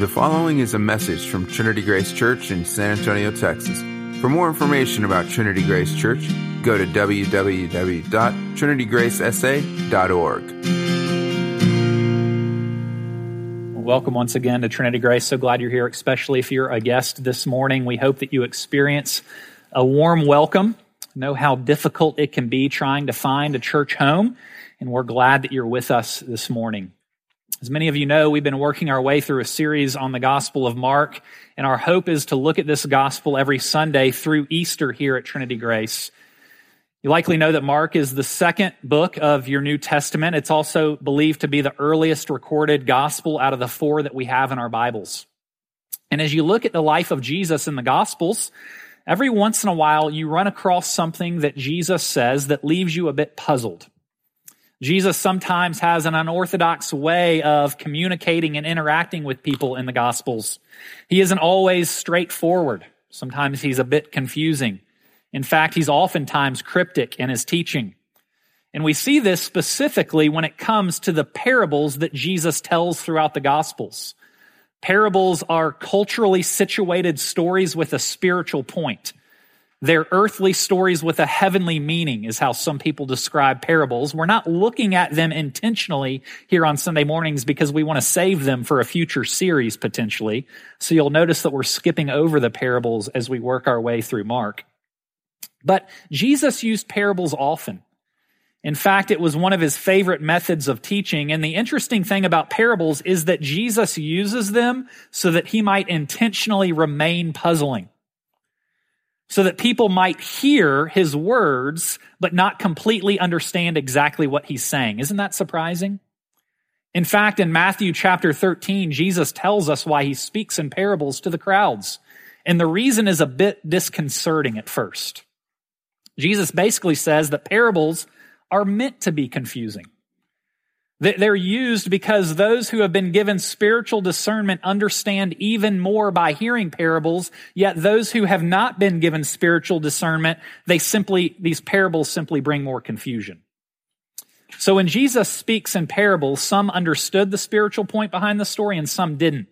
The following is a message from Trinity Grace Church in San Antonio, Texas. For more information about Trinity Grace Church, go to www.trinitygracesa.org. Welcome once again to Trinity Grace. So glad you're here, especially if you're a guest this morning. We hope that you experience a warm welcome. Know how difficult it can be trying to find a church home, and we're glad that you're with us this morning. As many of you know, we've been working our way through a series on the Gospel of Mark, and our hope is to look at this Gospel every Sunday through Easter here at Trinity Grace. You likely know that Mark is the second book of your New Testament. It's also believed to be the earliest recorded Gospel out of the four that we have in our Bibles. And as you look at the life of Jesus in the Gospels, every once in a while you run across something that Jesus says that leaves you a bit puzzled. Jesus sometimes has an unorthodox way of communicating and interacting with people in the Gospels. He isn't always straightforward. Sometimes he's a bit confusing. In fact, he's oftentimes cryptic in his teaching. And we see this specifically when it comes to the parables that Jesus tells throughout the Gospels. Parables are culturally situated stories with a spiritual point. They're earthly stories with a heavenly meaning, is how some people describe parables. We're not looking at them intentionally here on Sunday mornings because we want to save them for a future series potentially. So you'll notice that we're skipping over the parables as we work our way through Mark. But Jesus used parables often. In fact, it was one of his favorite methods of teaching. And the interesting thing about parables is that Jesus uses them so that he might intentionally remain puzzling so that people might hear his words, but not completely understand exactly what he's saying. Isn't that surprising? In fact, in Matthew chapter 13, Jesus tells us why he speaks in parables to the crowds. And the reason is a bit disconcerting at first. Jesus basically says that parables are meant to be confusing. They're used because those who have been given spiritual discernment understand even more by hearing parables, yet those who have not been given spiritual discernment, they simply, these parables simply bring more confusion. So when Jesus speaks in parables, some understood the spiritual point behind the story and some didn't.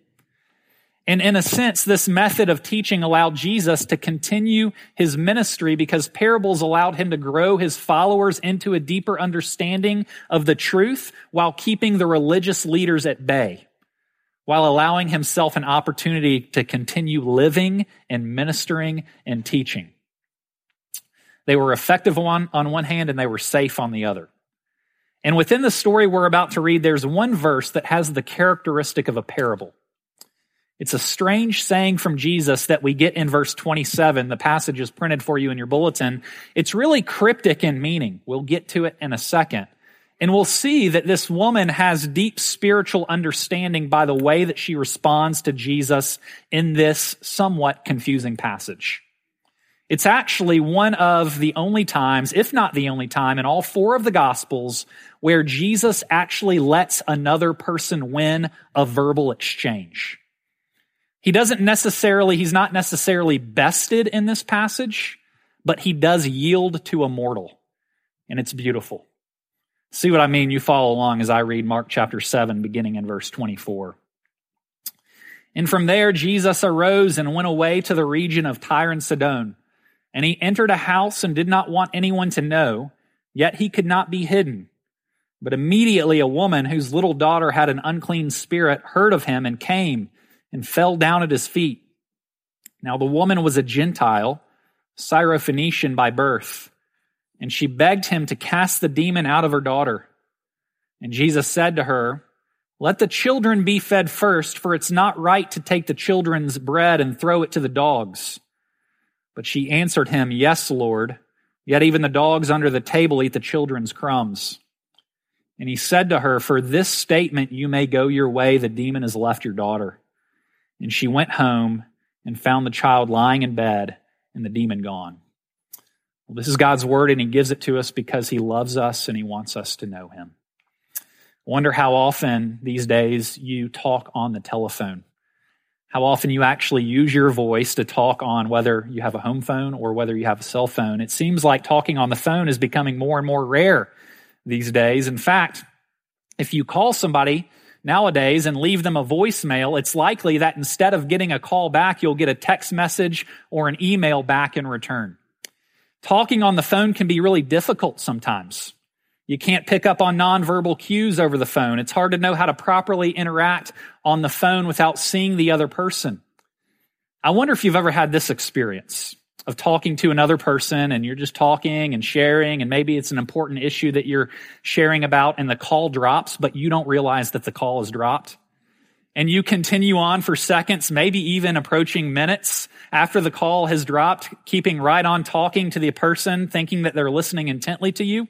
And in a sense, this method of teaching allowed Jesus to continue his ministry because parables allowed him to grow his followers into a deeper understanding of the truth while keeping the religious leaders at bay, while allowing himself an opportunity to continue living and ministering and teaching. They were effective on, on one hand and they were safe on the other. And within the story we're about to read, there's one verse that has the characteristic of a parable. It's a strange saying from Jesus that we get in verse 27. The passage is printed for you in your bulletin. It's really cryptic in meaning. We'll get to it in a second. And we'll see that this woman has deep spiritual understanding by the way that she responds to Jesus in this somewhat confusing passage. It's actually one of the only times, if not the only time, in all four of the Gospels where Jesus actually lets another person win a verbal exchange. He doesn't necessarily, he's not necessarily bested in this passage, but he does yield to a mortal. And it's beautiful. See what I mean? You follow along as I read Mark chapter 7, beginning in verse 24. And from there, Jesus arose and went away to the region of Tyre and Sidon. And he entered a house and did not want anyone to know, yet he could not be hidden. But immediately a woman whose little daughter had an unclean spirit heard of him and came and fell down at his feet. Now the woman was a Gentile, Syrophoenician by birth, and she begged him to cast the demon out of her daughter. And Jesus said to her, Let the children be fed first, for it's not right to take the children's bread and throw it to the dogs. But she answered him, Yes, Lord, yet even the dogs under the table eat the children's crumbs. And he said to her, For this statement you may go your way, the demon has left your daughter. And she went home and found the child lying in bed and the demon gone. Well, this is God's word, and He gives it to us because He loves us and He wants us to know Him. Wonder how often these days you talk on the telephone. How often you actually use your voice to talk on whether you have a home phone or whether you have a cell phone. It seems like talking on the phone is becoming more and more rare these days. In fact, if you call somebody nowadays and leave them a voicemail, it's likely that instead of getting a call back, you'll get a text message or an email back in return. Talking on the phone can be really difficult sometimes. You can't pick up on nonverbal cues over the phone. It's hard to know how to properly interact on the phone without seeing the other person. I wonder if you've ever had this experience of talking to another person and you're just talking and sharing, and maybe it's an important issue that you're sharing about, and the call drops, but you don't realize that the call is dropped. And you continue on for seconds, maybe even approaching minutes after the call has dropped, keeping right on talking to the person, thinking that they're listening intently to you.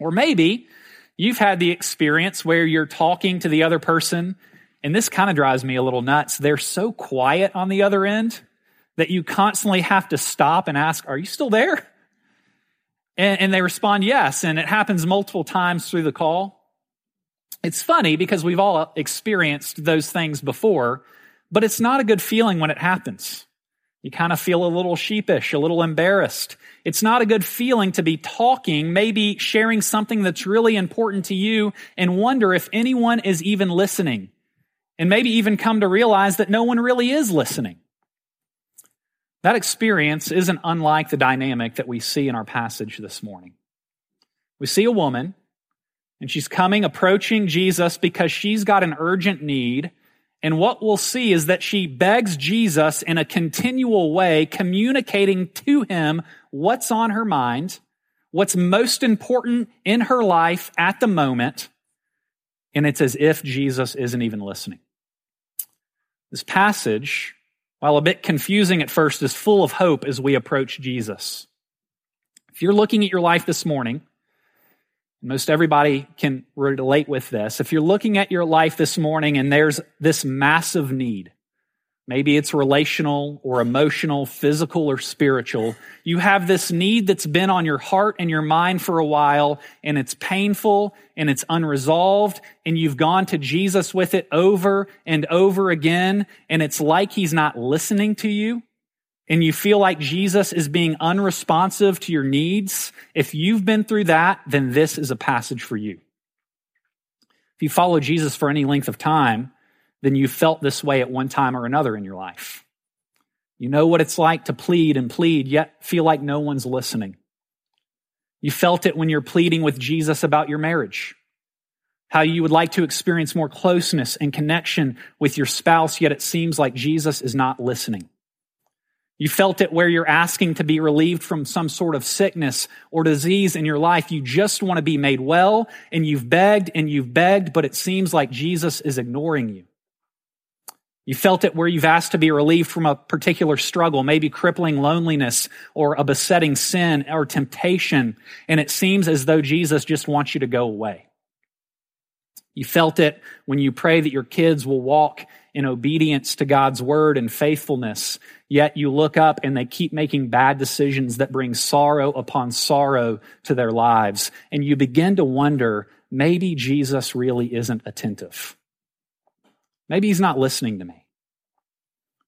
Or maybe you've had the experience where you're talking to the other person and this kind of drives me a little nuts. They're so quiet on the other end that you constantly have to stop and ask, Are you still there? And, and, they respond, Yes. And it happens multiple times through the call. It's funny because we've all experienced those things before, but it's not a good feeling when it happens. You kind of feel a little sheepish, a little embarrassed. It's not a good feeling to be talking, maybe sharing something that's really important to you, and wonder if anyone is even listening and maybe even come to realize that no one really is listening. That experience isn't unlike the dynamic that we see in our passage this morning. We see a woman, and she's coming, approaching Jesus because she's got an urgent need. And what we'll see is that she begs Jesus in a continual way, communicating to him what's on her mind, what's most important in her life at the moment. And it's as if Jesus isn't even listening. This passage, while a bit confusing at first, is full of hope as we approach Jesus. If you're looking at your life this morning, most everybody can relate with this. If you're looking at your life this morning and there's this massive need, Maybe it's relational or emotional, physical or spiritual. You have this need that's been on your heart and your mind for a while, and it's painful and it's unresolved, and you've gone to Jesus with it over and over again, and it's like he's not listening to you, and you feel like Jesus is being unresponsive to your needs. If you've been through that, then this is a passage for you. If you follow Jesus for any length of time, then you felt this way at one time or another in your life. You know what it's like to plead and plead, yet feel like no one's listening. You felt it when you're pleading with Jesus about your marriage. How you would like to experience more closeness and connection with your spouse, yet it seems like Jesus is not listening. You felt it where you're asking to be relieved from some sort of sickness or disease in your life. You just want to be made well, and you've begged and you've begged, but it seems like Jesus is ignoring you. You felt it where you've asked to be relieved from a particular struggle, maybe crippling loneliness or a besetting sin or temptation, and it seems as though Jesus just wants you to go away. You felt it when you pray that your kids will walk in obedience to God's word and faithfulness, yet you look up and they keep making bad decisions that bring sorrow upon sorrow to their lives, and you begin to wonder maybe Jesus really isn't attentive. Maybe he's not listening to me.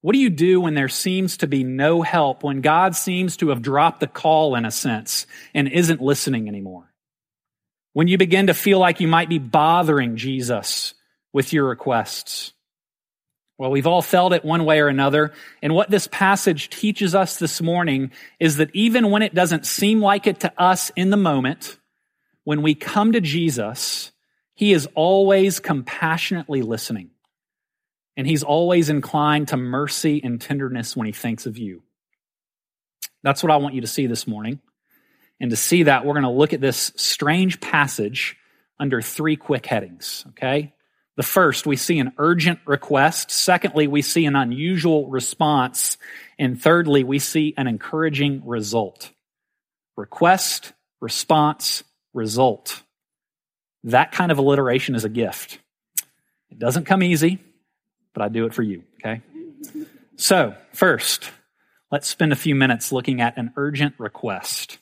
What do you do when there seems to be no help, when God seems to have dropped the call in a sense and isn't listening anymore? When you begin to feel like you might be bothering Jesus with your requests? Well, we've all felt it one way or another. And what this passage teaches us this morning is that even when it doesn't seem like it to us in the moment, when we come to Jesus, he is always compassionately listening and he's always inclined to mercy and tenderness when he thinks of you. That's what I want you to see this morning. And to see that, we're going to look at this strange passage under three quick headings, okay? The first, we see an urgent request. Secondly, we see an unusual response. And thirdly, we see an encouraging result. Request, response, result. That kind of alliteration is a gift. It doesn't come easy but I do it for you, okay? So, first, let's spend a few minutes looking at an urgent request.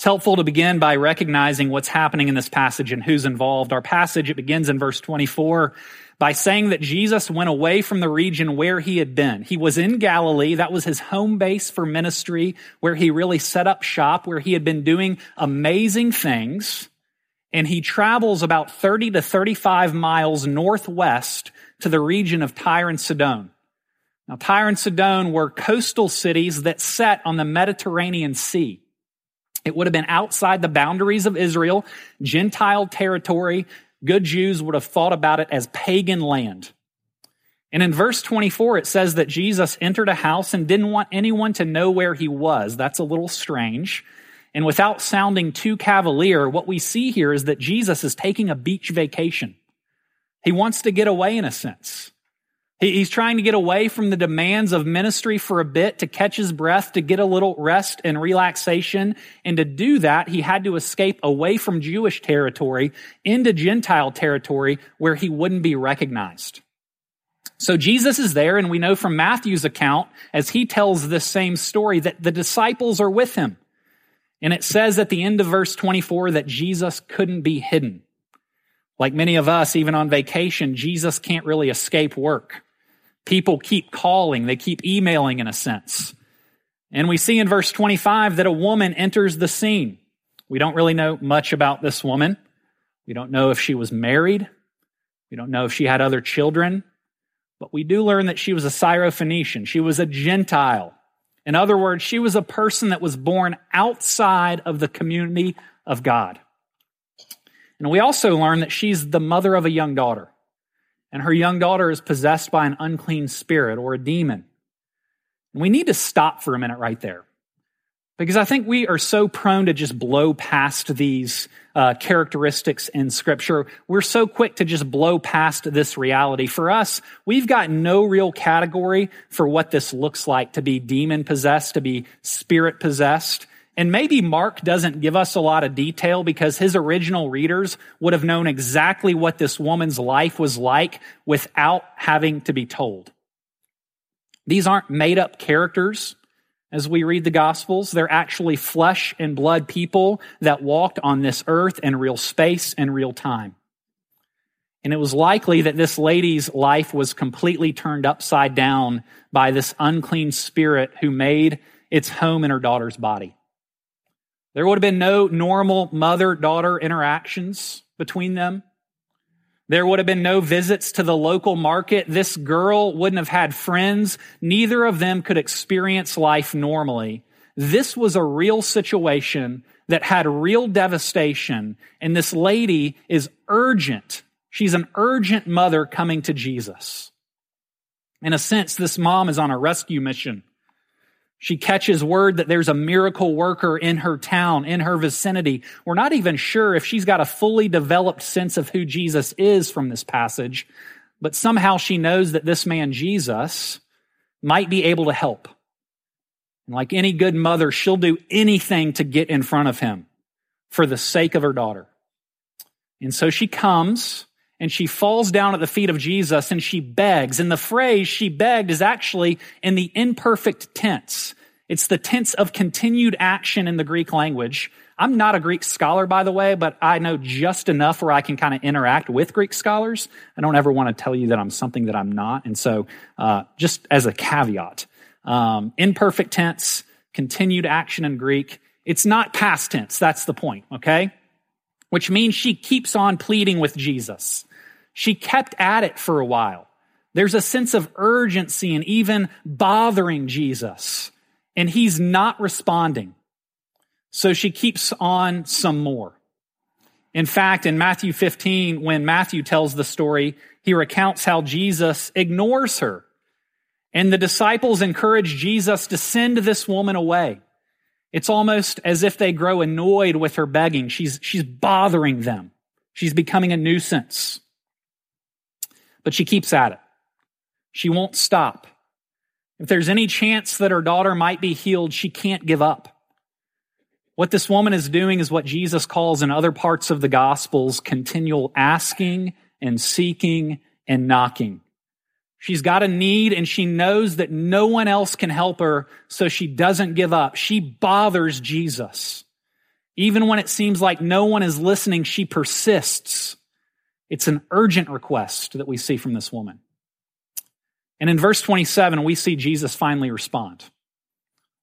It's helpful to begin by recognizing what's happening in this passage and who's involved. Our passage, it begins in verse 24 by saying that Jesus went away from the region where he had been. He was in Galilee. That was his home base for ministry, where he really set up shop, where he had been doing amazing things. And he travels about 30 to 35 miles northwest to the region of Tyre and Sidon. Now, Tyre and Sidon were coastal cities that sat on the Mediterranean Sea. It would have been outside the boundaries of Israel, Gentile territory. Good Jews would have thought about it as pagan land. And in verse 24, it says that Jesus entered a house and didn't want anyone to know where he was. That's a little strange. And without sounding too cavalier, what we see here is that Jesus is taking a beach vacation. He wants to get away in a sense. He's trying to get away from the demands of ministry for a bit to catch his breath, to get a little rest and relaxation. And to do that, he had to escape away from Jewish territory into Gentile territory where he wouldn't be recognized. So Jesus is there, and we know from Matthew's account, as he tells this same story, that the disciples are with him. And it says at the end of verse 24 that Jesus couldn't be hidden. Like many of us, even on vacation, Jesus can't really escape work. People keep calling, they keep emailing in a sense. And we see in verse 25 that a woman enters the scene. We don't really know much about this woman. We don't know if she was married. We don't know if she had other children. But we do learn that she was a Syrophoenician. She was a Gentile. In other words, she was a person that was born outside of the community of God. And we also learn that she's the mother of a young daughter and her young daughter is possessed by an unclean spirit or a demon. And we need to stop for a minute right there. Because I think we are so prone to just blow past these uh, characteristics in Scripture. We're so quick to just blow past this reality. For us, we've got no real category for what this looks like to be demon possessed, to be spirit possessed. And maybe Mark doesn't give us a lot of detail because his original readers would have known exactly what this woman's life was like without having to be told. These aren't made up characters as we read the Gospels. They're actually flesh and blood people that walked on this earth in real space and real time. And it was likely that this lady's life was completely turned upside down by this unclean spirit who made its home in her daughter's body. There would have been no normal mother daughter interactions between them. There would have been no visits to the local market. This girl wouldn't have had friends. Neither of them could experience life normally. This was a real situation that had real devastation. And this lady is urgent. She's an urgent mother coming to Jesus. In a sense, this mom is on a rescue mission. She catches word that there's a miracle worker in her town, in her vicinity. We're not even sure if she's got a fully developed sense of who Jesus is from this passage, but somehow she knows that this man, Jesus, might be able to help. And like any good mother, she'll do anything to get in front of him for the sake of her daughter. And so she comes and she falls down at the feet of Jesus and she begs. And the phrase she begged is actually in the imperfect tense. It's the tense of continued action in the Greek language. I'm not a Greek scholar, by the way, but I know just enough where I can kind of interact with Greek scholars. I don't ever want to tell you that I'm something that I'm not. And so, uh, just as a caveat, um, imperfect tense, continued action in Greek, it's not past tense. That's the point, okay? Which means she keeps on pleading with Jesus. She kept at it for a while. There's a sense of urgency and even bothering Jesus, and he's not responding. So she keeps on some more. In fact, in Matthew 15, when Matthew tells the story, he recounts how Jesus ignores her. And the disciples encourage Jesus to send this woman away. It's almost as if they grow annoyed with her begging. She's, she's bothering them. She's becoming a nuisance but she keeps at it. She won't stop. If there's any chance that her daughter might be healed, she can't give up. What this woman is doing is what Jesus calls in other parts of the Gospels continual asking and seeking and knocking. She's got a need and she knows that no one else can help her, so she doesn't give up. She bothers Jesus. Even when it seems like no one is listening, she persists. It's an urgent request that we see from this woman. And in verse 27, we see Jesus finally respond.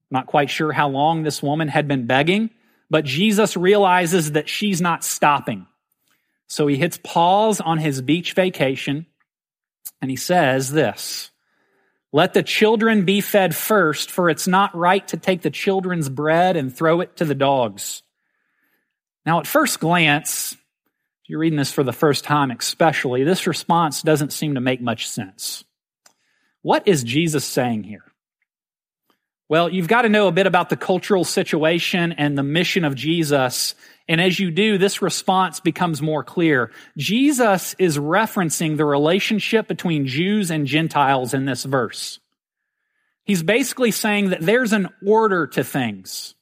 Not quite sure how long this woman had been begging, but Jesus realizes that she's not stopping. So he hits pause on his beach vacation and he says this Let the children be fed first, for it's not right to take the children's bread and throw it to the dogs. Now, at first glance, you're reading this for the first time, especially, this response doesn't seem to make much sense. What is Jesus saying here? Well, you've got to know a bit about the cultural situation and the mission of Jesus. And as you do, this response becomes more clear. Jesus is referencing the relationship between Jews and Gentiles in this verse. He's basically saying that there's an order to things.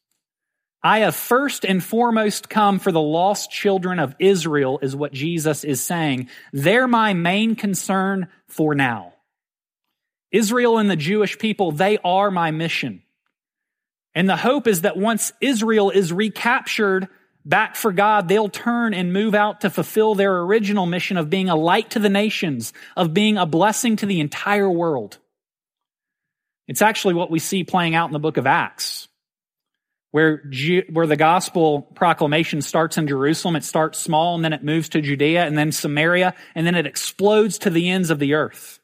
I have first and foremost come for the lost children of Israel, is what Jesus is saying. They're my main concern for now. Israel and the Jewish people, they are my mission. And the hope is that once Israel is recaptured back for God, they'll turn and move out to fulfill their original mission of being a light to the nations, of being a blessing to the entire world. It's actually what we see playing out in the book of Acts, where, where the gospel proclamation starts in Jerusalem. It starts small and then it moves to Judea and then Samaria and then it explodes to the ends of the earth.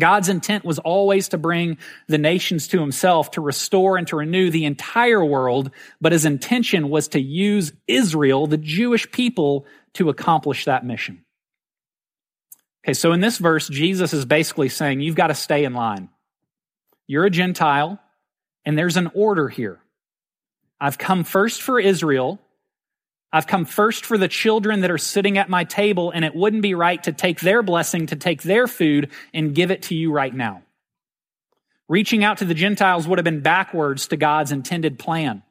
God's intent was always to bring the nations to himself, to restore and to renew the entire world, but his intention was to use Israel, the Jewish people, to accomplish that mission. Okay, so in this verse, Jesus is basically saying, you've got to stay in line. You're a Gentile, and there's an order here. I've come first for Israel, I've come first for the children that are sitting at my table, and it wouldn't be right to take their blessing, to take their food, and give it to you right now. Reaching out to the Gentiles would have been backwards to God's intended plan.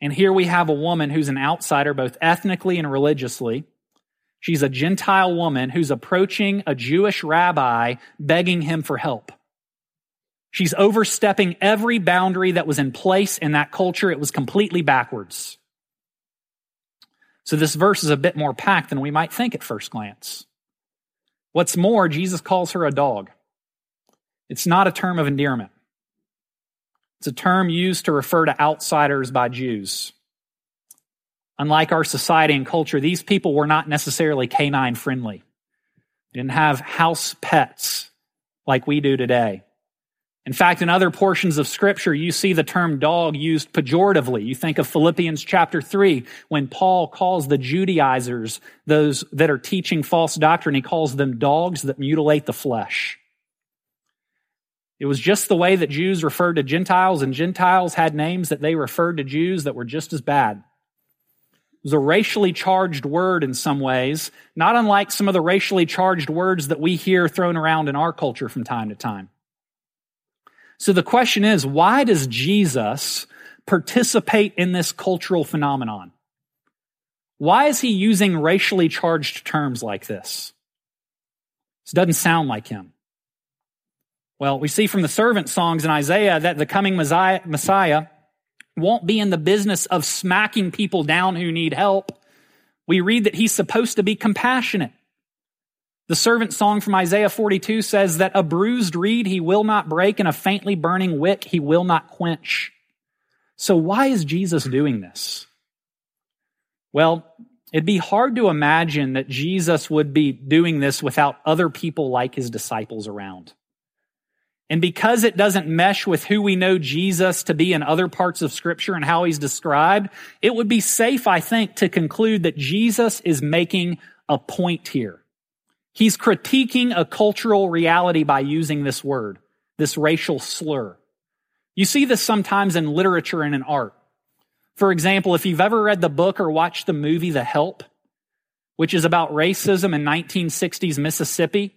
And here we have a woman who's an outsider, both ethnically and religiously. She's a Gentile woman who's approaching a Jewish rabbi begging him for help. She's overstepping every boundary that was in place in that culture. It was completely backwards. So this verse is a bit more packed than we might think at first glance. What's more, Jesus calls her a dog. It's not a term of endearment. It's a term used to refer to outsiders by Jews. Unlike our society and culture, these people were not necessarily canine friendly. They didn't have house pets like we do today. In fact, in other portions of scripture, you see the term dog used pejoratively. You think of Philippians chapter 3 when Paul calls the Judaizers, those that are teaching false doctrine, he calls them dogs that mutilate the flesh. It was just the way that Jews referred to Gentiles, and Gentiles had names that they referred to Jews that were just as bad. It was a racially charged word in some ways, not unlike some of the racially charged words that we hear thrown around in our culture from time to time. So the question is, why does Jesus participate in this cultural phenomenon? Why is he using racially charged terms like this? This doesn't sound like him. Well, we see from the servant songs in Isaiah that the coming Messiah won't be in the business of smacking people down who need help. We read that he's supposed to be compassionate. The servant song from Isaiah 42 says that a bruised reed he will not break and a faintly burning wick he will not quench. So why is Jesus doing this? Well, it'd be hard to imagine that Jesus would be doing this without other people like his disciples around. And because it doesn't mesh with who we know Jesus to be in other parts of scripture and how he's described, it would be safe, I think, to conclude that Jesus is making a point here. He's critiquing a cultural reality by using this word, this racial slur. You see this sometimes in literature and in art. For example, if you've ever read the book or watched the movie The Help, which is about racism in 1960s Mississippi,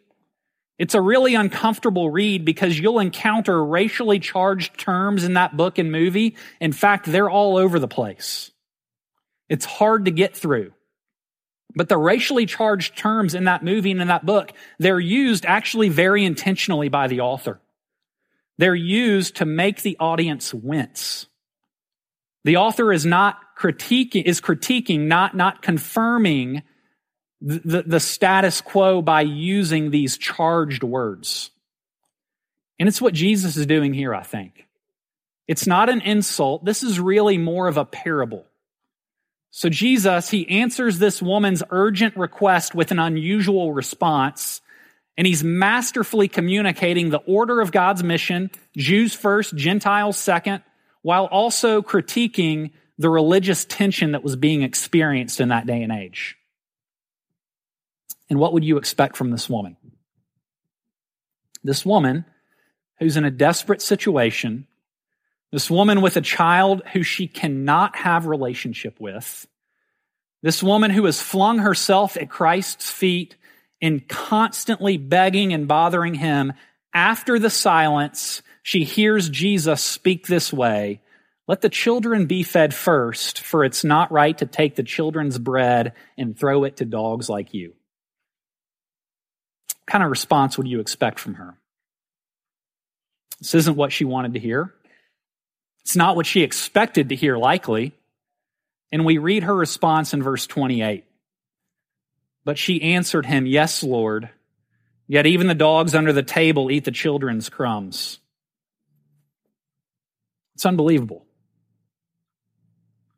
it's a really uncomfortable read because you'll encounter racially charged terms in that book and movie. In fact, they're all over the place. It's hard to get through. But the racially charged terms in that movie and in that book, they're used actually very intentionally by the author. They're used to make the audience wince. The author is not critiquing, is critiquing, not, not confirming the, the status quo by using these charged words. And it's what Jesus is doing here, I think. It's not an insult. This is really more of a parable. So Jesus, he answers this woman's urgent request with an unusual response. And he's masterfully communicating the order of God's mission, Jews first, Gentiles second, while also critiquing the religious tension that was being experienced in that day and age. And what would you expect from this woman? This woman who's in a desperate situation, this woman with a child who she cannot have relationship with, this woman who has flung herself at Christ's feet and constantly begging and bothering him, after the silence, she hears Jesus speak this way Let the children be fed first, for it's not right to take the children's bread and throw it to dogs like you. What kind of response would you expect from her? This isn't what she wanted to hear. It's not what she expected to hear, likely. And we read her response in verse 28. But she answered him, Yes, Lord. Yet even the dogs under the table eat the children's crumbs. It's unbelievable.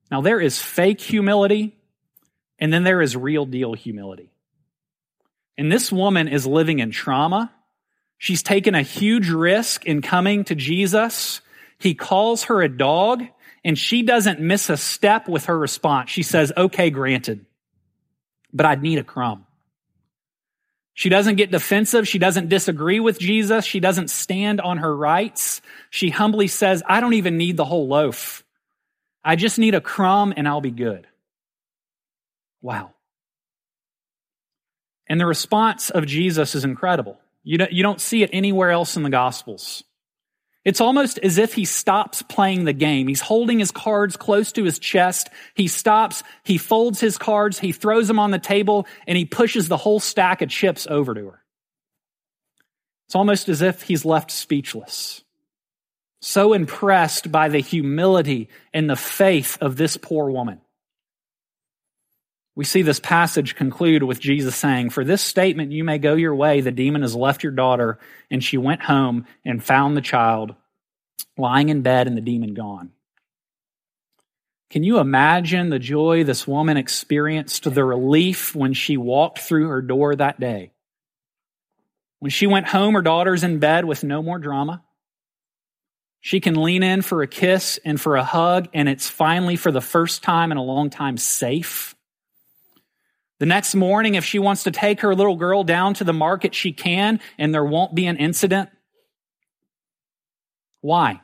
Now, there is fake humility, and then there is real deal humility. And this woman is living in trauma. She's taken a huge risk in coming to Jesus. He calls her a dog, and she doesn't miss a step with her response. She says, Okay, granted but I'd need a crumb. She doesn't get defensive. She doesn't disagree with Jesus. She doesn't stand on her rights. She humbly says, I don't even need the whole loaf. I just need a crumb and I'll be good. Wow. And the response of Jesus is incredible. You don't, you don't see it anywhere else in the Gospels. It's almost as if he stops playing the game. He's holding his cards close to his chest. He stops, he folds his cards, he throws them on the table, and he pushes the whole stack of chips over to her. It's almost as if he's left speechless. So impressed by the humility and the faith of this poor woman. We see this passage conclude with Jesus saying, For this statement you may go your way. The demon has left your daughter. And she went home and found the child lying in bed and the demon gone. Can you imagine the joy this woman experienced, the relief when she walked through her door that day? When she went home, her daughter's in bed with no more drama. She can lean in for a kiss and for a hug, and it's finally, for the first time in a long time, safe. The next morning, if she wants to take her little girl down to the market, she can, and there won't be an incident. Why?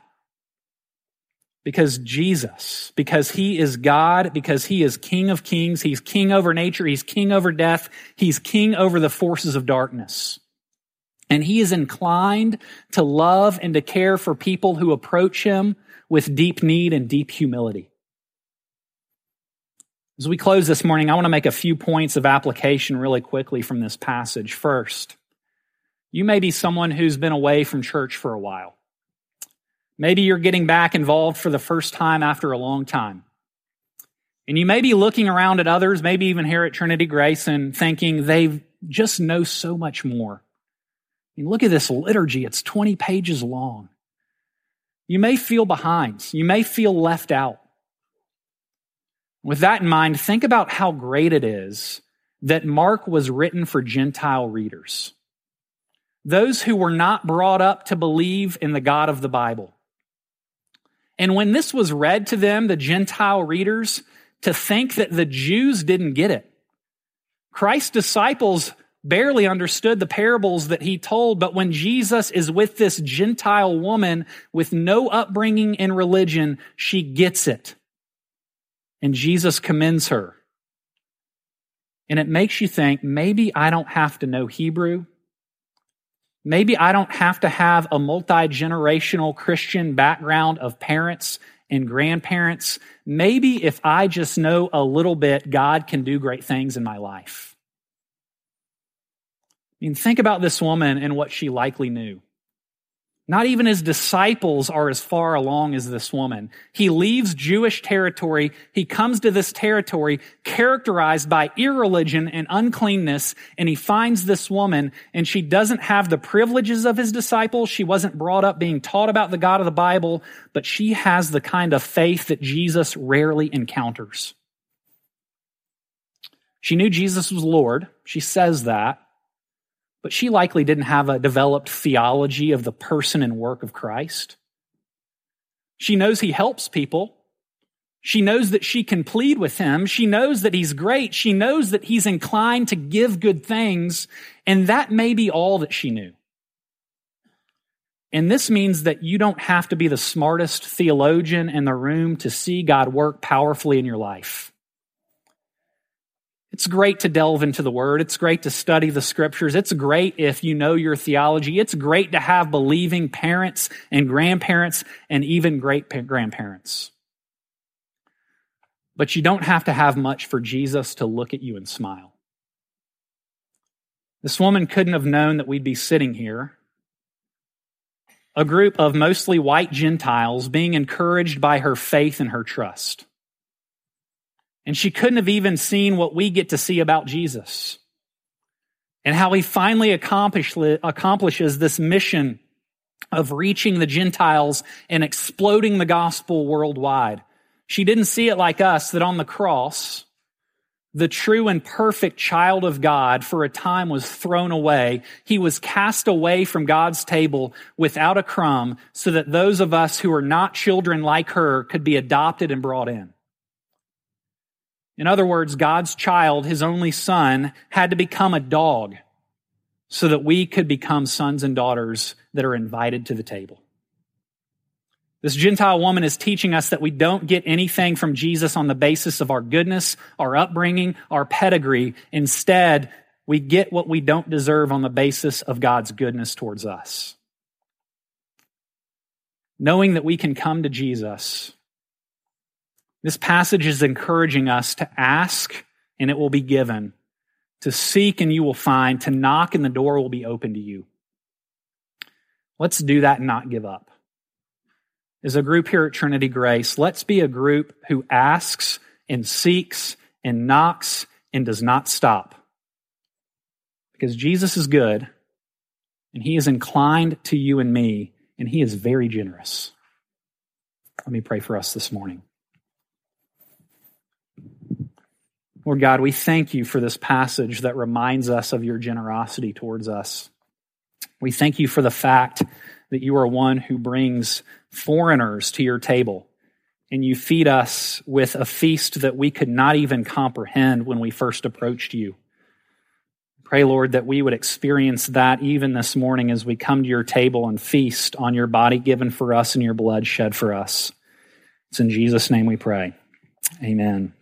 Because Jesus, because He is God, because He is King of kings, He's King over nature, He's King over death, He's King over the forces of darkness. And He is inclined to love and to care for people who approach Him with deep need and deep humility. As we close this morning, I want to make a few points of application really quickly from this passage. First, you may be someone who's been away from church for a while. Maybe you're getting back involved for the first time after a long time. And you may be looking around at others, maybe even here at Trinity Grace, and thinking they just know so much more. I mean, look at this liturgy, it's 20 pages long. You may feel behind, you may feel left out. With that in mind, think about how great it is that Mark was written for Gentile readers. Those who were not brought up to believe in the God of the Bible. And when this was read to them, the Gentile readers, to think that the Jews didn't get it. Christ's disciples barely understood the parables that he told, but when Jesus is with this Gentile woman with no upbringing in religion, she gets it and Jesus commends her. And it makes you think maybe I don't have to know Hebrew. Maybe I don't have to have a multi generational Christian background of parents and grandparents. Maybe if I just know a little bit, God can do great things in my life. I mean, think about this woman and what she likely knew. Not even his disciples are as far along as this woman. He leaves Jewish territory. He comes to this territory characterized by irreligion and uncleanness, and he finds this woman, and she doesn't have the privileges of his disciples. She wasn't brought up being taught about the God of the Bible, but she has the kind of faith that Jesus rarely encounters. She knew Jesus was Lord. She says that. But she likely didn't have a developed theology of the person and work of Christ. She knows he helps people. She knows that she can plead with him. She knows that he's great. She knows that he's inclined to give good things. And that may be all that she knew. And this means that you don't have to be the smartest theologian in the room to see God work powerfully in your life. It's great to delve into the Word. It's great to study the Scriptures. It's great if you know your theology. It's great to have believing parents and grandparents and even great grandparents. But you don't have to have much for Jesus to look at you and smile. This woman couldn't have known that we'd be sitting here a group of mostly white Gentiles being encouraged by her faith and her trust. And she couldn't have even seen what we get to see about Jesus and how he finally accomplishes this mission of reaching the Gentiles and exploding the gospel worldwide. She didn't see it like us that on the cross, the true and perfect child of God for a time was thrown away. He was cast away from God's table without a crumb so that those of us who are not children like her could be adopted and brought in. In other words, God's child, his only son, had to become a dog so that we could become sons and daughters that are invited to the table. This Gentile woman is teaching us that we don't get anything from Jesus on the basis of our goodness, our upbringing, our pedigree. Instead, we get what we don't deserve on the basis of God's goodness towards us. Knowing that we can come to Jesus, this passage is encouraging us to ask and it will be given, to seek and you will find, to knock and the door will be open to you. Let's do that and not give up is a group here at Trinity Grace. Let's be a group who asks and seeks and knocks and does not stop. Because Jesus is good and he is inclined to you and me and he is very generous. Let me pray for us this morning. Lord God, we thank you for this passage that reminds us of your generosity towards us. We thank you for the fact that you are one who brings foreigners to your table and you feed us with a feast that we could not even comprehend when we first approached you. Pray, Lord, that we would experience that even this morning as we come to your table and feast on your body given for us and your blood shed for us. It's in Jesus' name we pray. Amen.